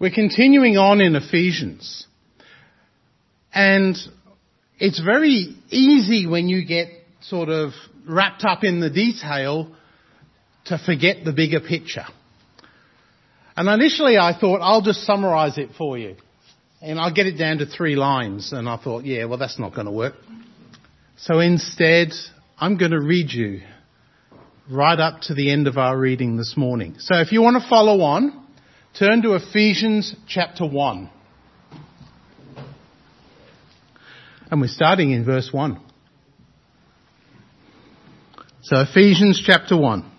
We're continuing on in Ephesians. And it's very easy when you get sort of wrapped up in the detail to forget the bigger picture. And initially I thought I'll just summarize it for you. And I'll get it down to three lines. And I thought, yeah, well that's not going to work. So instead, I'm going to read you right up to the end of our reading this morning. So if you want to follow on, Turn to Ephesians chapter 1. And we're starting in verse 1. So Ephesians chapter 1.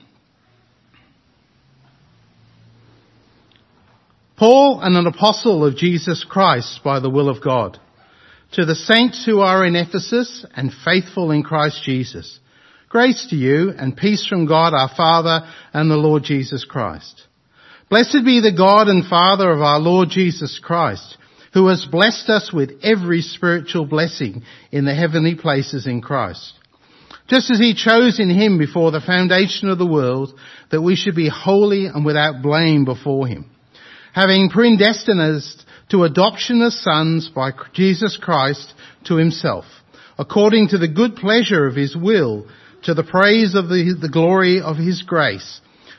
Paul, and an apostle of Jesus Christ by the will of God, to the saints who are in Ephesus and faithful in Christ Jesus, grace to you and peace from God our Father and the Lord Jesus Christ. Blessed be the God and Father of our Lord Jesus Christ, who has blessed us with every spiritual blessing in the heavenly places in Christ. Just as he chose in him before the foundation of the world that we should be holy and without blame before him. Having predestined us to adoption as sons by Jesus Christ to himself, according to the good pleasure of his will, to the praise of the, the glory of his grace,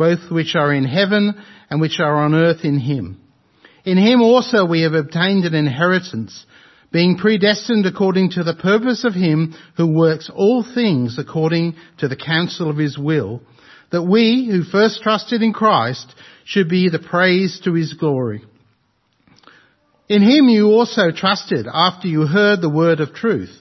both which are in heaven and which are on earth in him. In him also we have obtained an inheritance, being predestined according to the purpose of him who works all things according to the counsel of his will, that we who first trusted in Christ should be the praise to his glory. In him you also trusted after you heard the word of truth,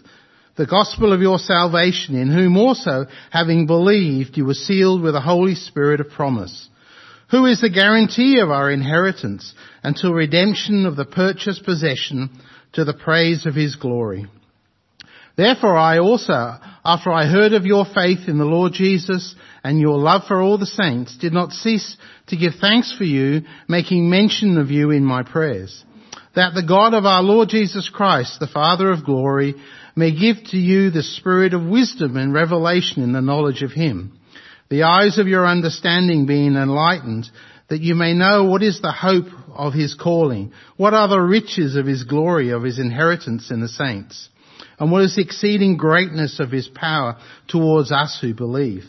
the gospel of your salvation, in whom also, having believed, you were sealed with the Holy Spirit of promise, who is the guarantee of our inheritance until redemption of the purchased possession to the praise of his glory. Therefore I also, after I heard of your faith in the Lord Jesus and your love for all the saints, did not cease to give thanks for you, making mention of you in my prayers. That the God of our Lord Jesus Christ, the Father of glory, may give to you the spirit of wisdom and revelation in the knowledge of him, the eyes of your understanding being enlightened, that you may know what is the hope of his calling, what are the riches of his glory, of his inheritance in the saints, and what is the exceeding greatness of his power towards us who believe,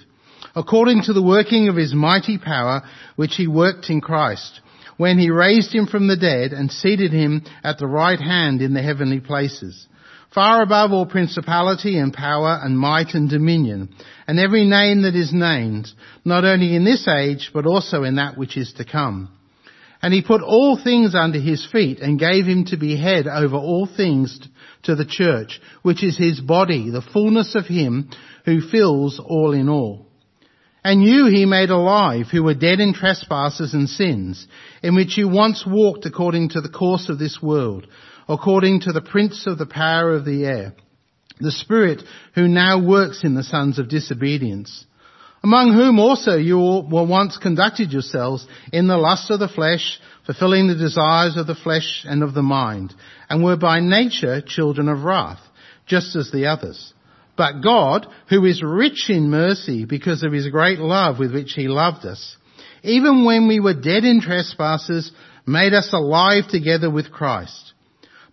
according to the working of his mighty power, which he worked in Christ, when he raised him from the dead and seated him at the right hand in the heavenly places far above all principality and power and might and dominion, and every name that is named, not only in this age, but also in that which is to come. And he put all things under his feet and gave him to be head over all things to the church, which is his body, the fullness of him who fills all in all. And you he made alive, who were dead in trespasses and sins, in which you once walked according to the course of this world, according to the prince of the power of the air, the spirit who now works in the sons of disobedience, among whom also you were once conducted yourselves in the lust of the flesh, fulfilling the desires of the flesh and of the mind, and were by nature children of wrath, just as the others. But God, who is rich in mercy because of his great love with which he loved us, even when we were dead in trespasses, made us alive together with Christ.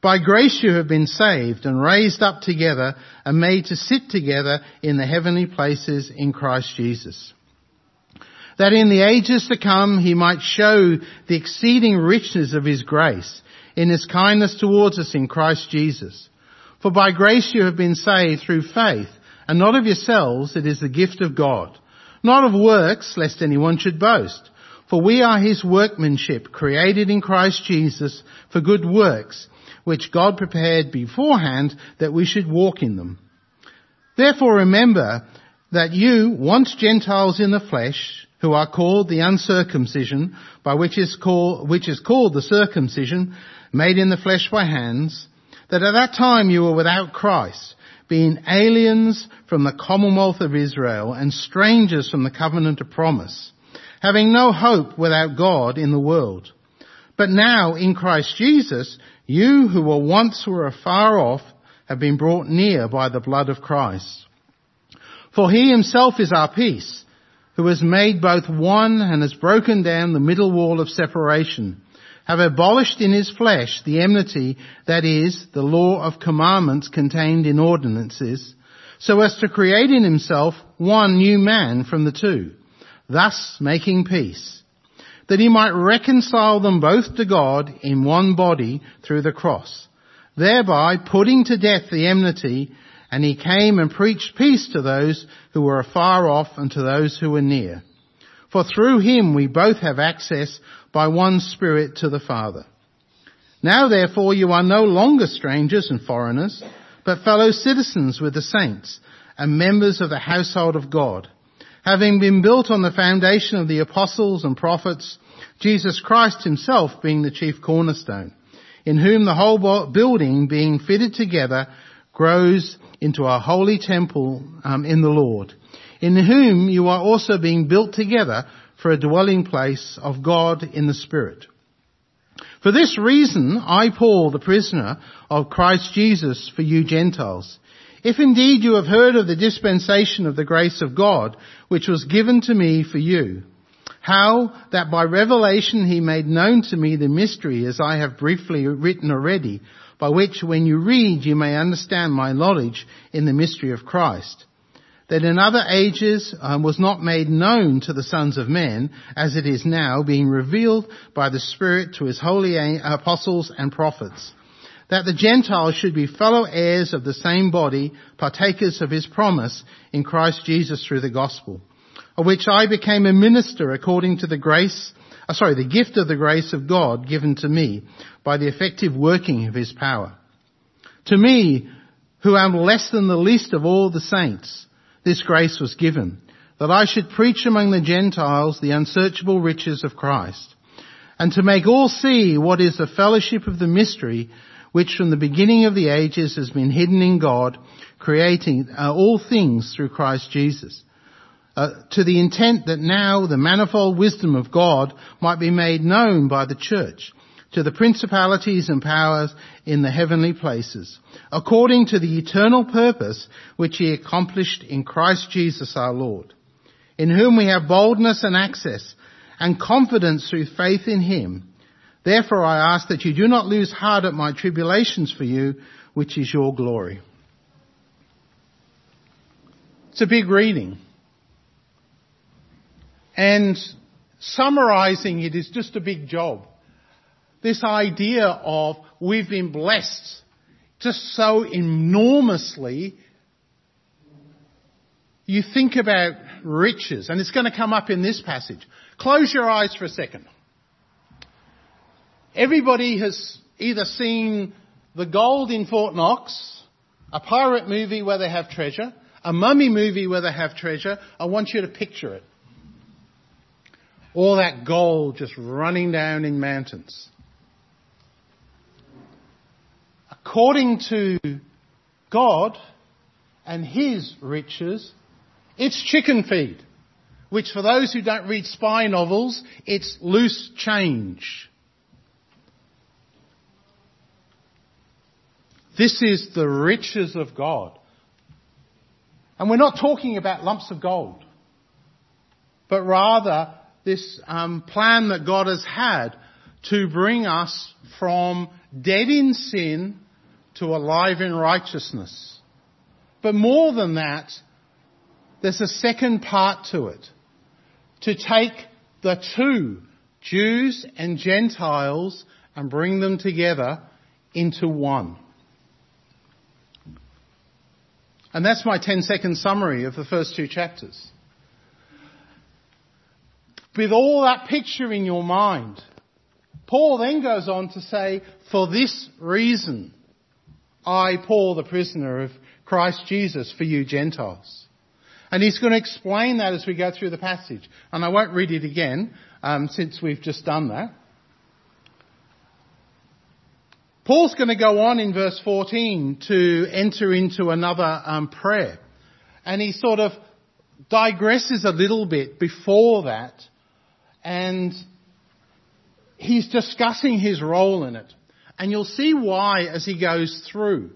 By grace you have been saved and raised up together and made to sit together in the heavenly places in Christ Jesus. That in the ages to come he might show the exceeding richness of his grace in his kindness towards us in Christ Jesus. For by grace you have been saved through faith, and not of yourselves, it is the gift of God. Not of works, lest anyone should boast. For we are his workmanship, created in Christ Jesus for good works, which God prepared beforehand that we should walk in them. Therefore remember that you, once Gentiles in the flesh, who are called the uncircumcision, by which is called, which is called the circumcision, made in the flesh by hands, that at that time you were without Christ, being aliens from the commonwealth of Israel and strangers from the covenant of promise, having no hope without God in the world. But now in Christ Jesus, you who were once were afar off have been brought near by the blood of Christ. For he himself is our peace, who has made both one and has broken down the middle wall of separation, have abolished in his flesh the enmity that is the law of commandments contained in ordinances, so as to create in himself one new man from the two, thus making peace, that he might reconcile them both to God in one body through the cross, thereby putting to death the enmity and he came and preached peace to those who were afar off and to those who were near. For through him we both have access by one Spirit to the Father. Now therefore you are no longer strangers and foreigners, but fellow citizens with the saints and members of the household of God, having been built on the foundation of the apostles and prophets, Jesus Christ himself being the chief cornerstone, in whom the whole building being fitted together grows into a holy temple um, in the Lord, in whom you are also being built together for a dwelling place of God in the Spirit. For this reason, I, Paul, the prisoner of Christ Jesus for you Gentiles, if indeed you have heard of the dispensation of the grace of God, which was given to me for you, how that by revelation he made known to me the mystery as I have briefly written already, by which when you read you may understand my knowledge in the mystery of Christ. That in other ages um, was not made known to the sons of men, as it is now, being revealed by the Spirit to his holy apostles and prophets. That the Gentiles should be fellow heirs of the same body, partakers of his promise in Christ Jesus through the gospel, of which I became a minister according to the grace uh, sorry, the gift of the grace of God given to me by the effective working of his power. To me, who am less than the least of all the saints, this grace was given, that I should preach among the Gentiles the unsearchable riches of Christ, and to make all see what is the fellowship of the mystery which from the beginning of the ages has been hidden in God, creating uh, all things through Christ Jesus uh, to the intent that now the manifold wisdom of God might be made known by the church to the principalities and powers in the heavenly places, according to the eternal purpose which he accomplished in Christ Jesus our Lord, in whom we have boldness and access and confidence through faith in him. Therefore I ask that you do not lose heart at my tribulations for you, which is your glory. It's a big reading. And summarizing it is just a big job. This idea of we've been blessed just so enormously. You think about riches, and it's going to come up in this passage. Close your eyes for a second. Everybody has either seen The Gold in Fort Knox, a pirate movie where they have treasure, a mummy movie where they have treasure. I want you to picture it all that gold just running down in mountains. According to God and His riches, it's chicken feed, which for those who don't read spy novels, it's loose change. This is the riches of God. And we're not talking about lumps of gold, but rather this um, plan that God has had to bring us from dead in sin to alive in righteousness. But more than that, there's a second part to it. To take the two, Jews and Gentiles, and bring them together into one. And that's my 10 second summary of the first two chapters with all that picture in your mind, Paul then goes on to say, for this reason, I, Paul, the prisoner of Christ Jesus, for you Gentiles. And he's going to explain that as we go through the passage. And I won't read it again, um, since we've just done that. Paul's going to go on in verse 14 to enter into another um, prayer. And he sort of digresses a little bit before that. And he's discussing his role in it. And you'll see why as he goes through.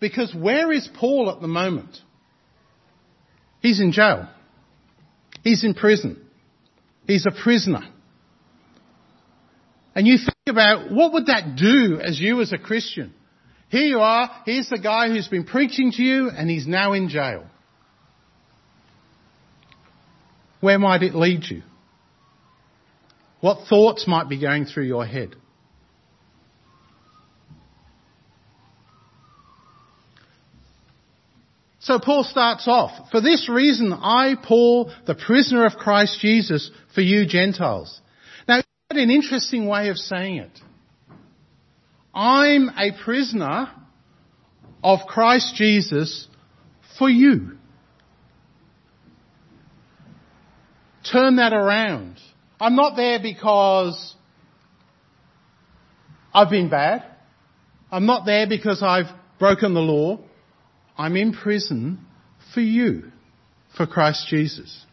Because where is Paul at the moment? He's in jail. He's in prison. He's a prisoner. And you think about what would that do as you as a Christian? Here you are, here's the guy who's been preaching to you and he's now in jail. Where might it lead you? What thoughts might be going through your head? So Paul starts off, for this reason I, Paul, the prisoner of Christ Jesus, for you Gentiles. Now, an interesting way of saying it. I'm a prisoner of Christ Jesus for you. Turn that around. I'm not there because I've been bad. I'm not there because I've broken the law. I'm in prison for you, for Christ Jesus.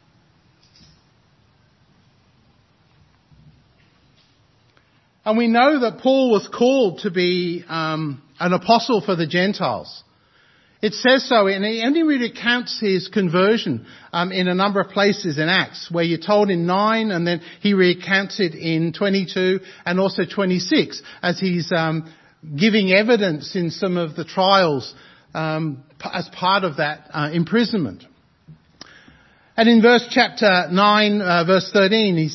And we know that Paul was called to be um, an apostle for the Gentiles. It says so, and he recounts his conversion um, in a number of places in Acts, where you're told in 9, and then he recounts it in 22 and also 26, as he's um, giving evidence in some of the trials um, as part of that uh, imprisonment. And in verse chapter 9, uh, verse 13, he,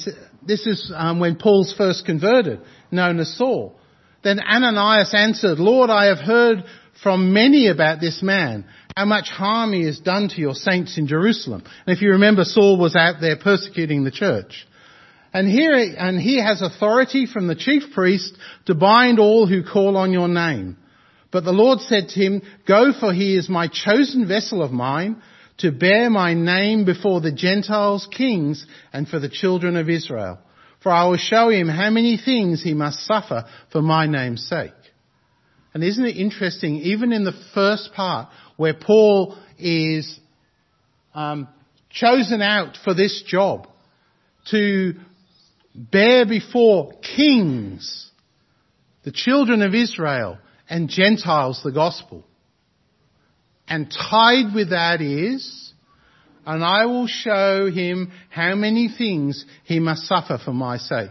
this is um, when Paul's first converted, known as Saul. Then Ananias answered, Lord, I have heard from many about this man, how much harm he has done to your saints in Jerusalem. And if you remember, Saul was out there persecuting the church. And here, and he has authority from the chief priest to bind all who call on your name. But the Lord said to him, Go for he is my chosen vessel of mine to bear my name before the Gentiles kings and for the children of Israel. For I will show him how many things he must suffer for my name's sake. And isn't it interesting, even in the first part where Paul is um, chosen out for this job to bear before kings, the children of Israel, and Gentiles the gospel. And tied with that is, and I will show him how many things he must suffer for my sake.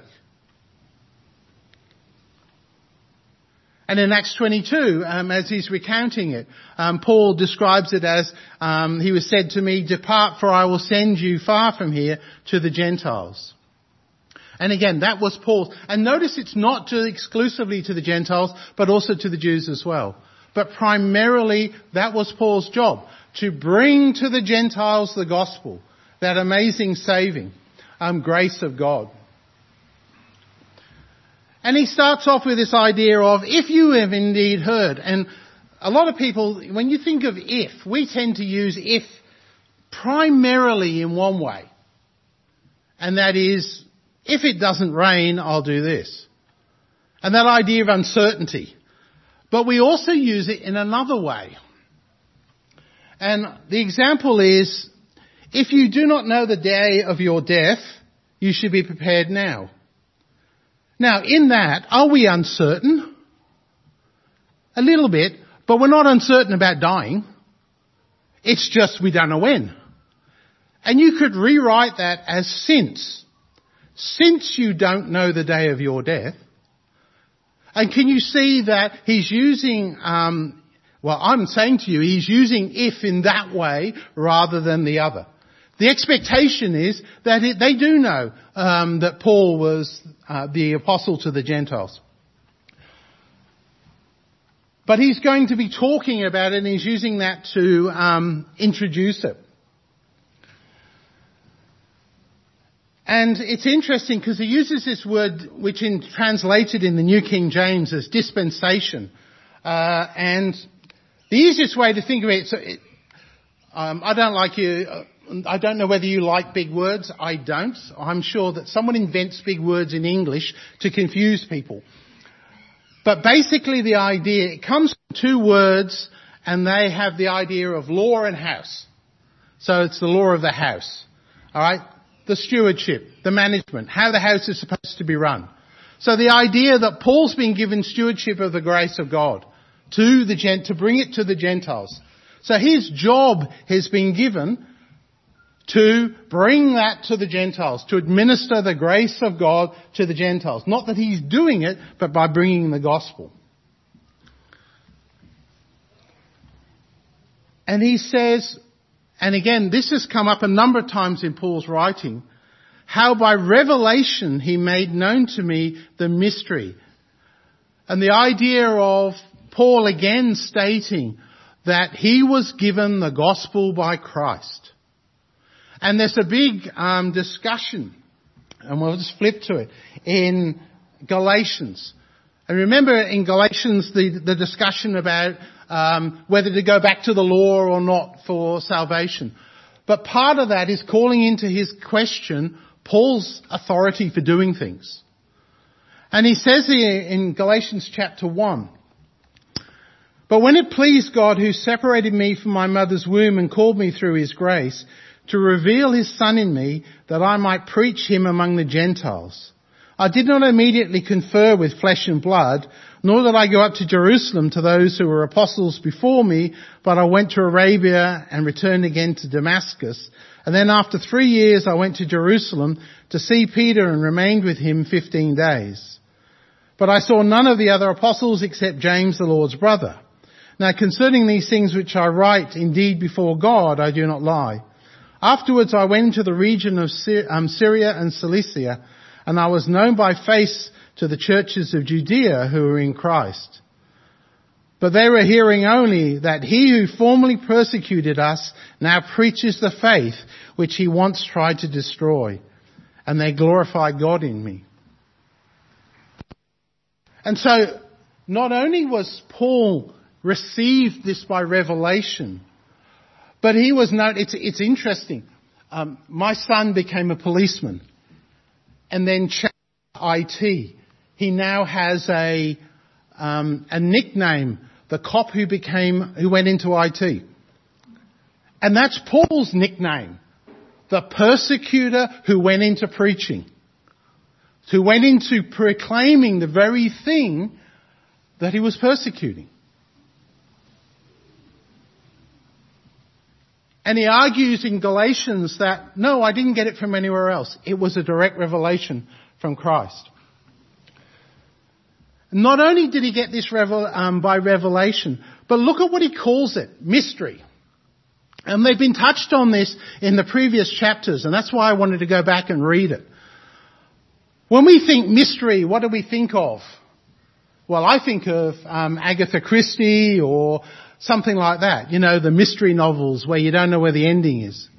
And in Acts 22, um, as he's recounting it, um, Paul describes it as, um, he was said to me, depart for I will send you far from here to the Gentiles. And again, that was Paul's. And notice it's not to exclusively to the Gentiles, but also to the Jews as well. But primarily, that was Paul's job. To bring to the Gentiles the gospel. That amazing saving um, grace of God. And he starts off with this idea of, if you have indeed heard, and a lot of people, when you think of if, we tend to use if primarily in one way. And that is, if it doesn't rain, I'll do this. And that idea of uncertainty. But we also use it in another way. And the example is, if you do not know the day of your death, you should be prepared now. Now, in that, are we uncertain? A little bit, but we're not uncertain about dying. It's just we don't know when. And you could rewrite that as since since you don't know the day of your death, and can you see that he's using, um, well, I'm saying to you, he's using if in that way rather than the other. The expectation is that it, they do know um, that Paul was uh, the apostle to the Gentiles. But he's going to be talking about it and he's using that to um, introduce it. And it's interesting because he uses this word, which in translated in the New King James as dispensation. Uh, and the easiest way to think of it, so it um, I don't like you. Uh, I don't know whether you like big words. I don't. I'm sure that someone invents big words in English to confuse people. But basically the idea, it comes from two words and they have the idea of law and house. So it's the law of the house. Alright? The stewardship, the management, how the house is supposed to be run. So the idea that Paul's been given stewardship of the grace of God to the gent, to bring it to the Gentiles. So his job has been given to bring that to the Gentiles, to administer the grace of God to the Gentiles. Not that he's doing it, but by bringing the gospel. And he says, and again, this has come up a number of times in Paul's writing, how by revelation he made known to me the mystery. And the idea of Paul again stating that he was given the gospel by Christ. And there's a big um, discussion, and we'll just flip to it, in Galatians. And remember in Galatians the, the discussion about um, whether to go back to the law or not for salvation. But part of that is calling into his question Paul's authority for doing things. And he says here in Galatians chapter 1, But when it pleased God who separated me from my mother's womb and called me through his grace, to reveal his son in me that I might preach him among the Gentiles. I did not immediately confer with flesh and blood, nor did I go up to Jerusalem to those who were apostles before me, but I went to Arabia and returned again to Damascus. And then after three years I went to Jerusalem to see Peter and remained with him fifteen days. But I saw none of the other apostles except James the Lord's brother. Now concerning these things which I write, indeed before God I do not lie. Afterwards I went into the region of um, Syria and Cilicia, and I was known by face to the churches of Judea who were in Christ. But they were hearing only that he who formerly persecuted us now preaches the faith which he once tried to destroy. And they glorify God in me. And so, not only was Paul received this by revelation, but he was known, it's, it's interesting. Um, my son became a policeman and then changed IT. He now has a, um, a nickname, the cop who became, who went into IT. And that's Paul's nickname. The persecutor who went into preaching. Who went into proclaiming the very thing that he was persecuting. And he argues in Galatians that, no, I didn't get it from anywhere else. It was a direct revelation from Christ. Not only did he get this revel, um, by revelation, but look at what he calls it, mystery. And they've been touched on this in the previous chapters, and that's why I wanted to go back and read it. When we think mystery, what do we think of? Well, I think of um, Agatha Christie or Something like that. You know, the mystery novels where you don't know where the ending is.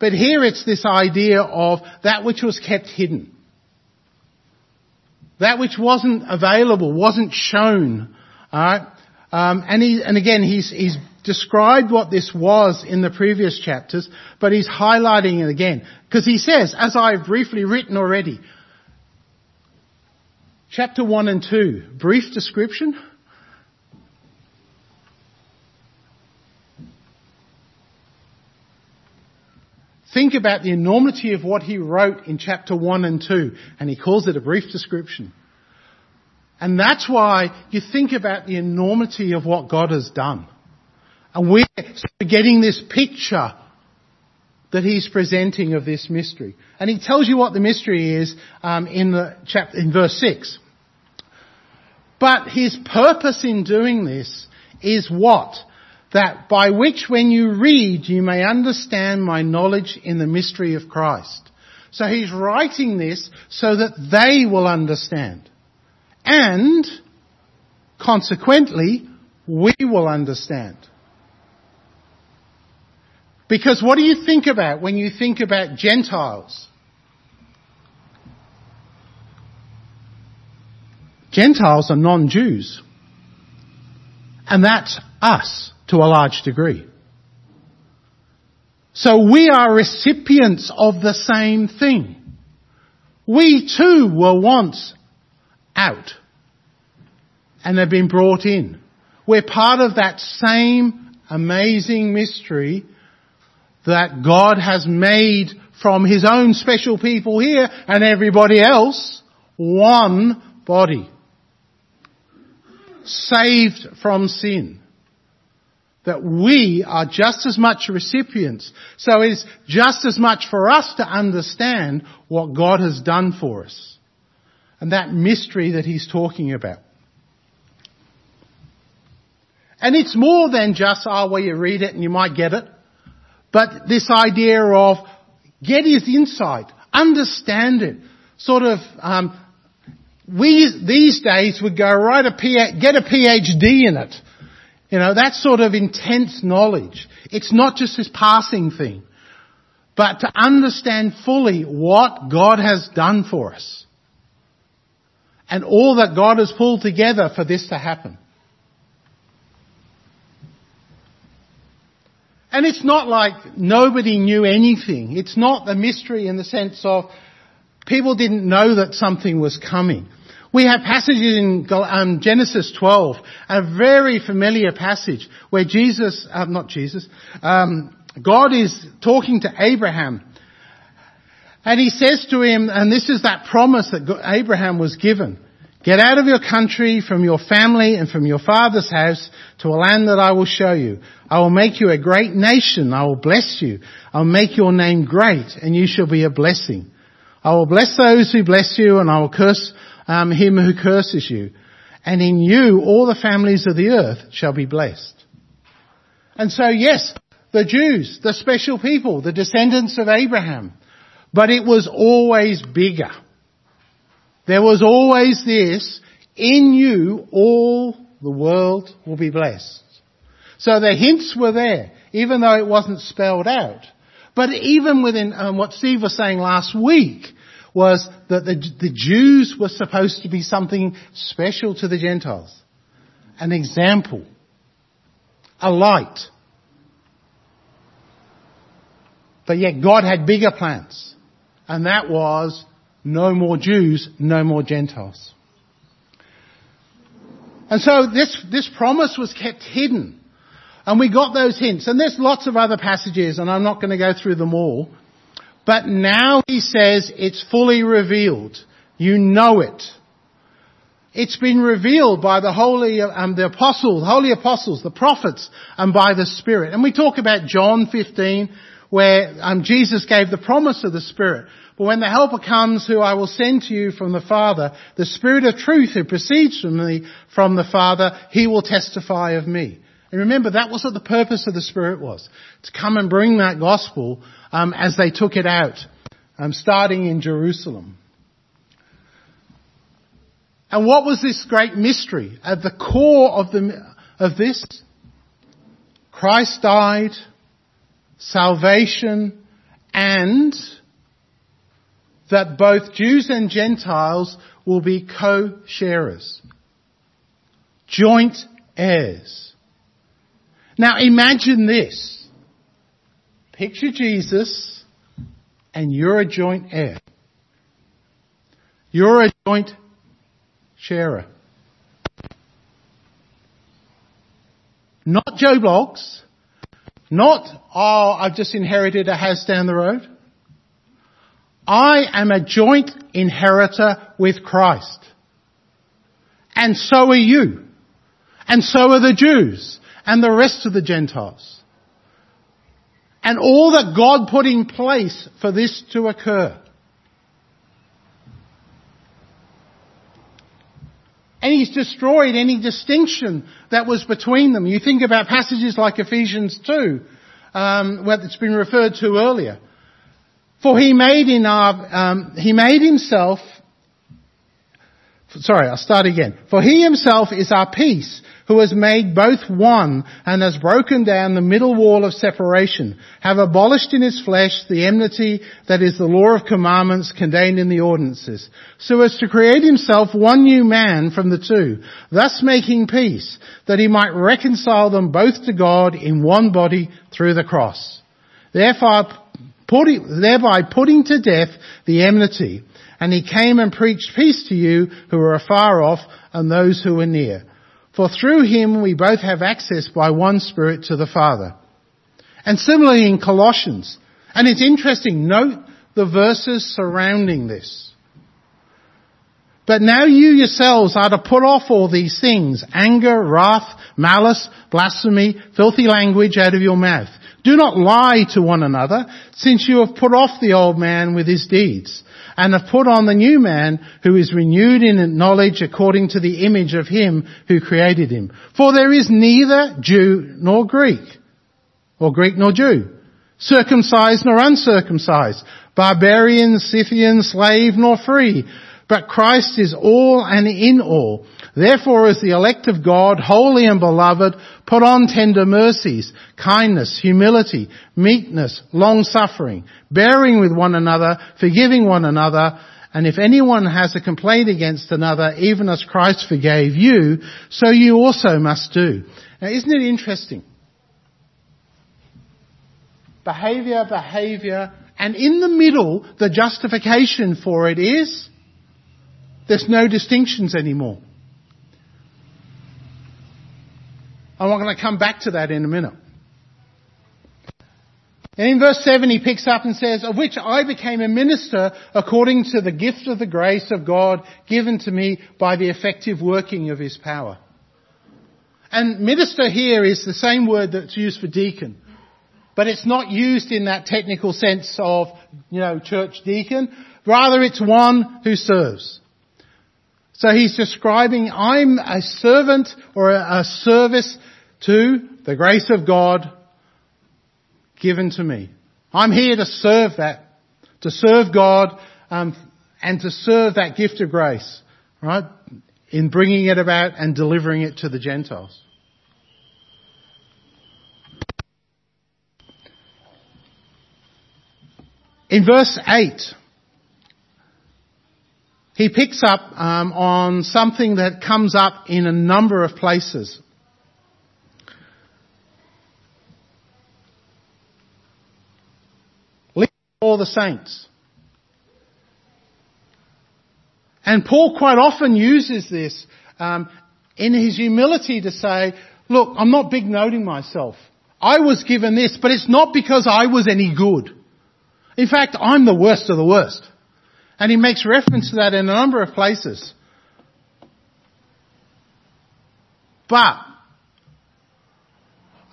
But here it's this idea of that which was kept hidden. That which wasn't available, wasn't shown. Alright? Um, and, he, and again, he's, he's described what this was in the previous chapters, but he's highlighting it again. Because he says, as I've briefly written already, chapter 1 and 2, brief description, Think about the enormity of what he wrote in chapter 1 and 2, and he calls it a brief description. And that's why you think about the enormity of what God has done. And we're getting this picture that he's presenting of this mystery. And he tells you what the mystery is um, in the chapter in verse six. But his purpose in doing this is what? That by which when you read you may understand my knowledge in the mystery of Christ. So he's writing this so that they will understand. And, consequently, we will understand. Because what do you think about when you think about Gentiles? Gentiles are non-Jews. And that's us to a large degree. So we are recipients of the same thing. We too were once out and have been brought in. We're part of that same amazing mystery that God has made from His own special people here and everybody else one body. Saved from sin. That we are just as much recipients. So it's just as much for us to understand what God has done for us. And that mystery that He's talking about. And it's more than just, oh, well, you read it and you might get it. But this idea of get his insight, understand it, sort of, um, we these days would go right a P- get a PhD in it. You know, that sort of intense knowledge. It's not just this passing thing, but to understand fully what God has done for us. And all that God has pulled together for this to happen. And it's not like nobody knew anything. It's not the mystery in the sense of people didn't know that something was coming. We have passages in um, Genesis 12, a very familiar passage where Jesus, uh, not Jesus, um, God is talking to Abraham. And he says to him, and this is that promise that Abraham was given. Get out of your country, from your family, and from your father's house to a land that I will show you. I will make you a great nation. I will bless you. I will make your name great, and you shall be a blessing. I will bless those who bless you, and I will curse um, him who curses you. And in you all the families of the earth shall be blessed. And so yes, the Jews, the special people, the descendants of Abraham. But it was always bigger. There was always this, in you all the world will be blessed. So the hints were there, even though it wasn't spelled out. But even within um, what Steve was saying last week was that the, the Jews were supposed to be something special to the Gentiles. An example. A light. But yet God had bigger plans. And that was no more Jews, no more Gentiles. And so this, this promise was kept hidden. And we got those hints. And there's lots of other passages, and I'm not going to go through them all. But now he says it's fully revealed. You know it. It's been revealed by the holy, um, the apostles, holy apostles, the prophets, and by the Spirit. And we talk about John 15, where um, Jesus gave the promise of the Spirit. But when the Helper comes who I will send to you from the Father, the Spirit of truth who proceeds from me, from the Father, he will testify of me. And remember, that was what the purpose of the Spirit was. To come and bring that gospel um, as they took it out, um, starting in Jerusalem. And what was this great mystery? At the core of, the, of this, Christ died, salvation, and that both Jews and Gentiles will be co-sharers. Joint heirs. Now imagine this. Picture Jesus and you're a joint heir. You're a joint sharer. Not Joe Bloggs. Not, oh, I've just inherited a house down the road. I am a joint inheritor with Christ. And so are you. And so are the Jews and the rest of the Gentiles. And all that God put in place for this to occur. And He's destroyed any distinction that was between them. You think about passages like Ephesians 2, um, where it's been referred to earlier. For he made in our, um, he made himself, sorry, I'll start again. For he himself is our peace, who has made both one and has broken down the middle wall of separation, have abolished in his flesh the enmity that is the law of commandments contained in the ordinances, so as to create himself one new man from the two, thus making peace, that he might reconcile them both to God in one body through the cross therefore putting, thereby putting to death the enmity. And he came and preached peace to you who are afar off and those who are near. For through him we both have access by one Spirit to the Father. And similarly in Colossians. And it's interesting, note the verses surrounding this. But now you yourselves are to put off all these things, anger, wrath, malice, blasphemy, filthy language out of your mouth. Do not lie to one another, since you have put off the old man with his deeds, and have put on the new man who is renewed in knowledge according to the image of him who created him. For there is neither Jew nor Greek, or Greek nor Jew, circumcised nor uncircumcised, barbarian, Scythian, slave nor free, but Christ is all and in all. Therefore as the elect of God, holy and beloved, put on tender mercies, kindness, humility, meekness, long suffering, bearing with one another, forgiving one another, and if anyone has a complaint against another, even as Christ forgave you, so you also must do. Now isn't it interesting? Behavior, behavior, and in the middle, the justification for it is there's no distinctions anymore. I'm going to come back to that in a minute. And in verse 7 he picks up and says, of which I became a minister according to the gift of the grace of God given to me by the effective working of his power. And minister here is the same word that's used for deacon. But it's not used in that technical sense of, you know, church deacon. Rather it's one who serves. So he's describing, I'm a servant or a, service to the grace of God given to me. I'm here to serve that, to serve God, um, and to serve that gift of grace, right? In bringing it about and delivering it to the Gentiles. In verse 8, he picks up um, on something that comes up in a number of places. all the saints. And Paul quite often uses this um, in his humility to say, look, I'm not big noting myself. I was given this, but it's not because I was any good. In fact, I'm the worst of the worst. And he makes reference to that in a number of places. But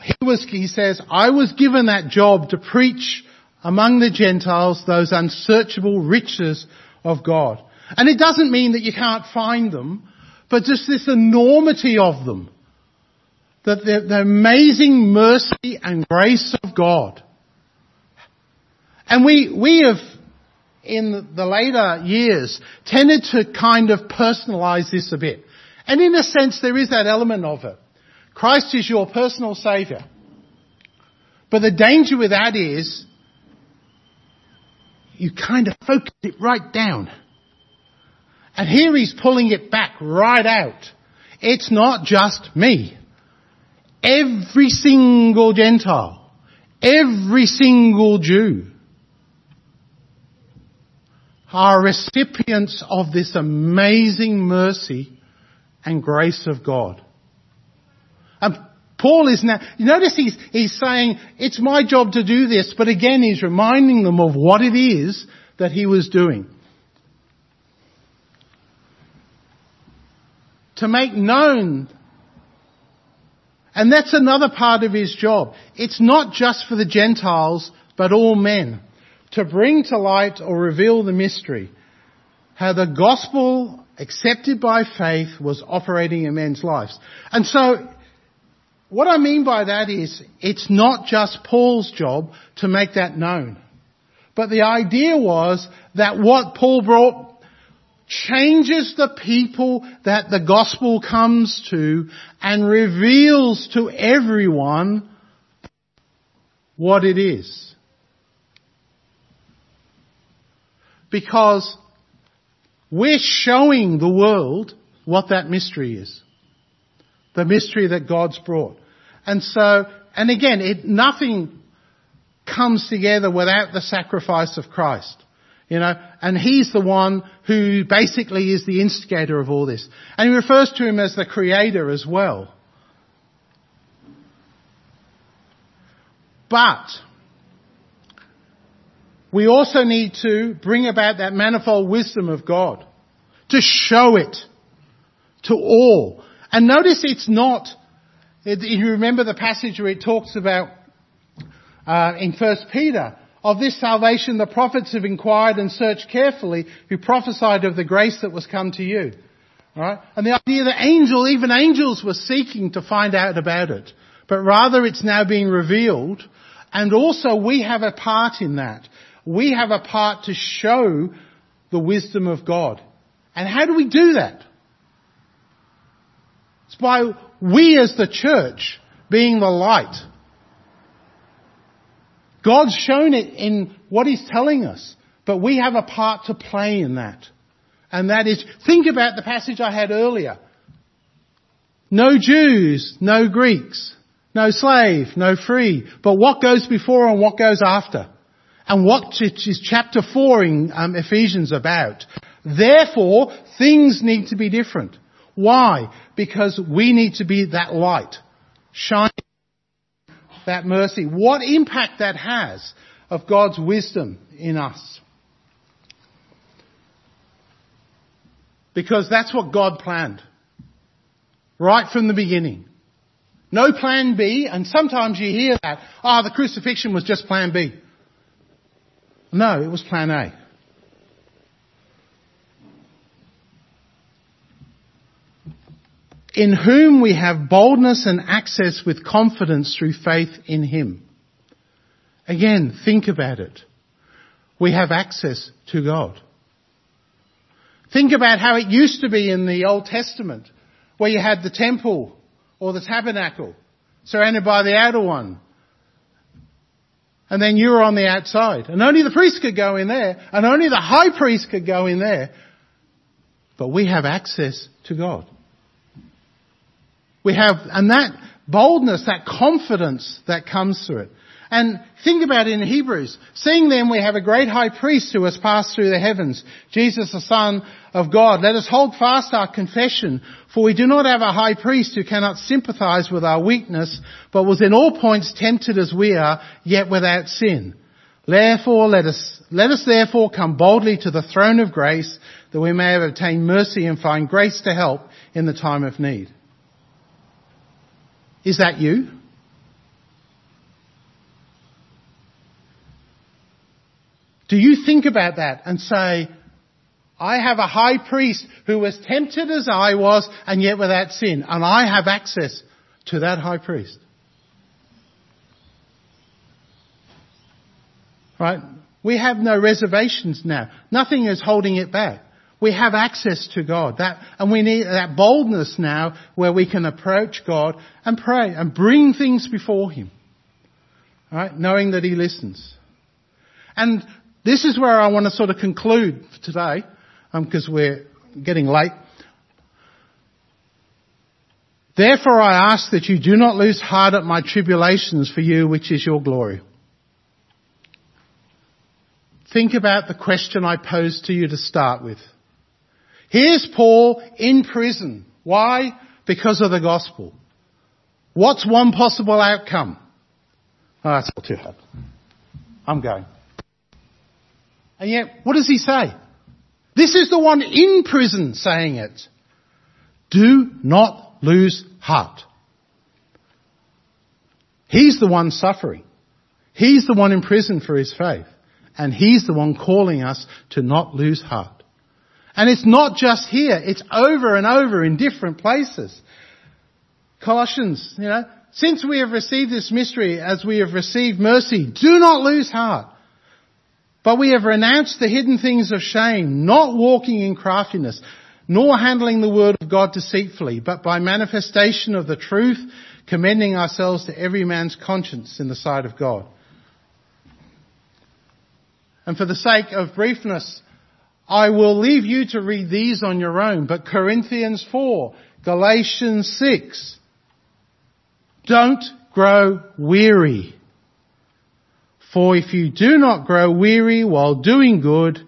he was, he says, I was given that job to preach among the Gentiles those unsearchable riches of God. And it doesn't mean that you can't find them, but just this enormity of them. That the, the amazing mercy and grace of God. And we, we have in the later years tended to kind of personalize this a bit. And in a sense there is that element of it. Christ is your personal savior. But the danger with that is you kind of focus it right down. And here he's pulling it back right out. It's not just me. Every single Gentile, every single Jew, are recipients of this amazing mercy and grace of God. And Paul is now, you notice he's, he's saying, it's my job to do this, but again he's reminding them of what it is that he was doing. To make known and that's another part of his job. It's not just for the Gentiles, but all men to bring to light or reveal the mystery, how the gospel accepted by faith was operating in men's lives. And so, what I mean by that is, it's not just Paul's job to make that known. But the idea was that what Paul brought changes the people that the gospel comes to and reveals to everyone what it is. Because we're showing the world what that mystery is. The mystery that God's brought. And so, and again, it, nothing comes together without the sacrifice of Christ. You know, and he's the one who basically is the instigator of all this. And he refers to him as the creator as well. But, we also need to bring about that manifold wisdom of God. To show it to all. And notice it's not, you remember the passage where it talks about, uh, in First Peter, of this salvation the prophets have inquired and searched carefully who prophesied of the grace that was come to you. Right? And the idea that angel, even angels were seeking to find out about it. But rather it's now being revealed and also we have a part in that. We have a part to show the wisdom of God. And how do we do that? It's by we as the church being the light God's shown it in what He's telling us, but we have a part to play in that. And that is, think about the passage I had earlier. No Jews, no Greeks, no slave, no free, but what goes before and what goes after. And what is chapter 4 in um, Ephesians about. Therefore, things need to be different. Why? Because we need to be that light, shining that mercy, what impact that has of God's wisdom in us. Because that's what God planned. Right from the beginning. No plan B, and sometimes you hear that, ah, oh, the crucifixion was just plan B. No, it was plan A. in whom we have boldness and access with confidence through faith in Him. Again, think about it. We have access to God. Think about how it used to be in the Old Testament, where you had the temple or the tabernacle surrounded by the outer one. And then you were on the outside. And only the priest could go in there, and only the high priest could go in there. But we have access to God. We have, and that boldness, that confidence that comes through it. And think about it in Hebrews. Seeing then we have a great high priest who has passed through the heavens, Jesus the Son of God. Let us hold fast our confession, for we do not have a high priest who cannot sympathize with our weakness, but was in all points tempted as we are, yet without sin. Therefore let us, let us therefore come boldly to the throne of grace, that we may obtain mercy and find grace to help in the time of need. Is that you? Do you think about that and say, I have a high priest who was tempted as I was and yet without sin, and I have access to that high priest? Right? We have no reservations now. Nothing is holding it back. We have access to God. That, and we need that boldness now where we can approach God and pray and bring things before Him. Right? Knowing that He listens. And this is where I want to sort of conclude for today, because um, we're getting late. Therefore I ask that you do not lose heart at my tribulations for you, which is your glory. Think about the question I posed to you to start with. Here's Paul in prison. Why? Because of the gospel. What's one possible outcome? Oh, that's all too hard. I'm going. And yet, what does he say? This is the one in prison saying it. Do not lose heart. He's the one suffering. He's the one in prison for his faith. And he's the one calling us to not lose heart. And it's not just here, it's over and over in different places. Colossians, you know, since we have received this mystery as we have received mercy, do not lose heart. But we have renounced the hidden things of shame, not walking in craftiness, nor handling the word of God deceitfully, but by manifestation of the truth, commending ourselves to every man's conscience in the sight of God. And for the sake of briefness, I will leave you to read these on your own, but Corinthians 4, Galatians 6. Don't grow weary. For if you do not grow weary while doing good,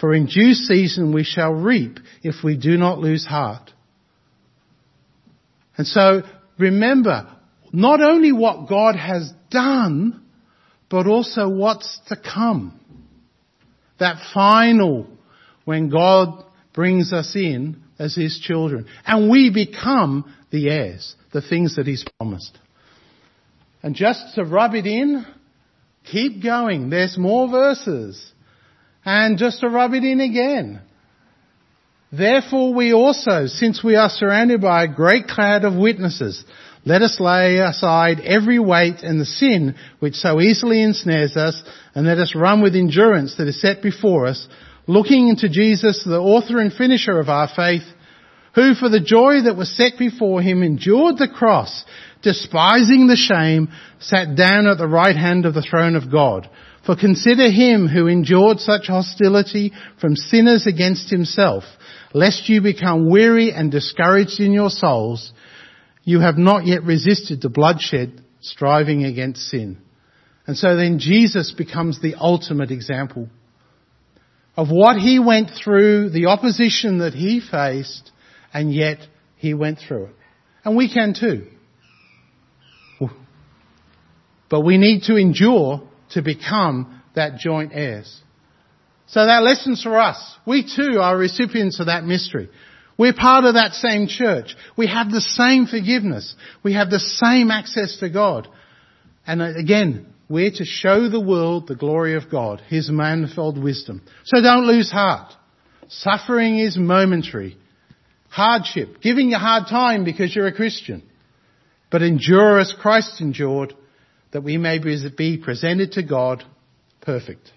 for in due season we shall reap if we do not lose heart. And so remember, not only what God has done, but also what's to come. That final, when God brings us in as His children. And we become the heirs, the things that He's promised. And just to rub it in, keep going. There's more verses. And just to rub it in again. Therefore we also, since we are surrounded by a great cloud of witnesses, let us lay aside every weight and the sin which so easily ensnares us, and let us run with endurance that is set before us, looking into Jesus, the author and finisher of our faith, who for the joy that was set before him endured the cross, despising the shame, sat down at the right hand of the throne of God. For consider him who endured such hostility from sinners against himself, lest you become weary and discouraged in your souls. You have not yet resisted the bloodshed, striving against sin. And so then Jesus becomes the ultimate example of what he went through, the opposition that he faced, and yet he went through it. And we can too. But we need to endure to become that joint heirs. So that lessons for us. We too are recipients of that mystery. We're part of that same church. We have the same forgiveness. We have the same access to God. And again, we're to show the world the glory of God, His manifold wisdom. So don't lose heart. Suffering is momentary. Hardship. Giving you a hard time because you're a Christian. But endure as Christ endured that we may be presented to God perfect.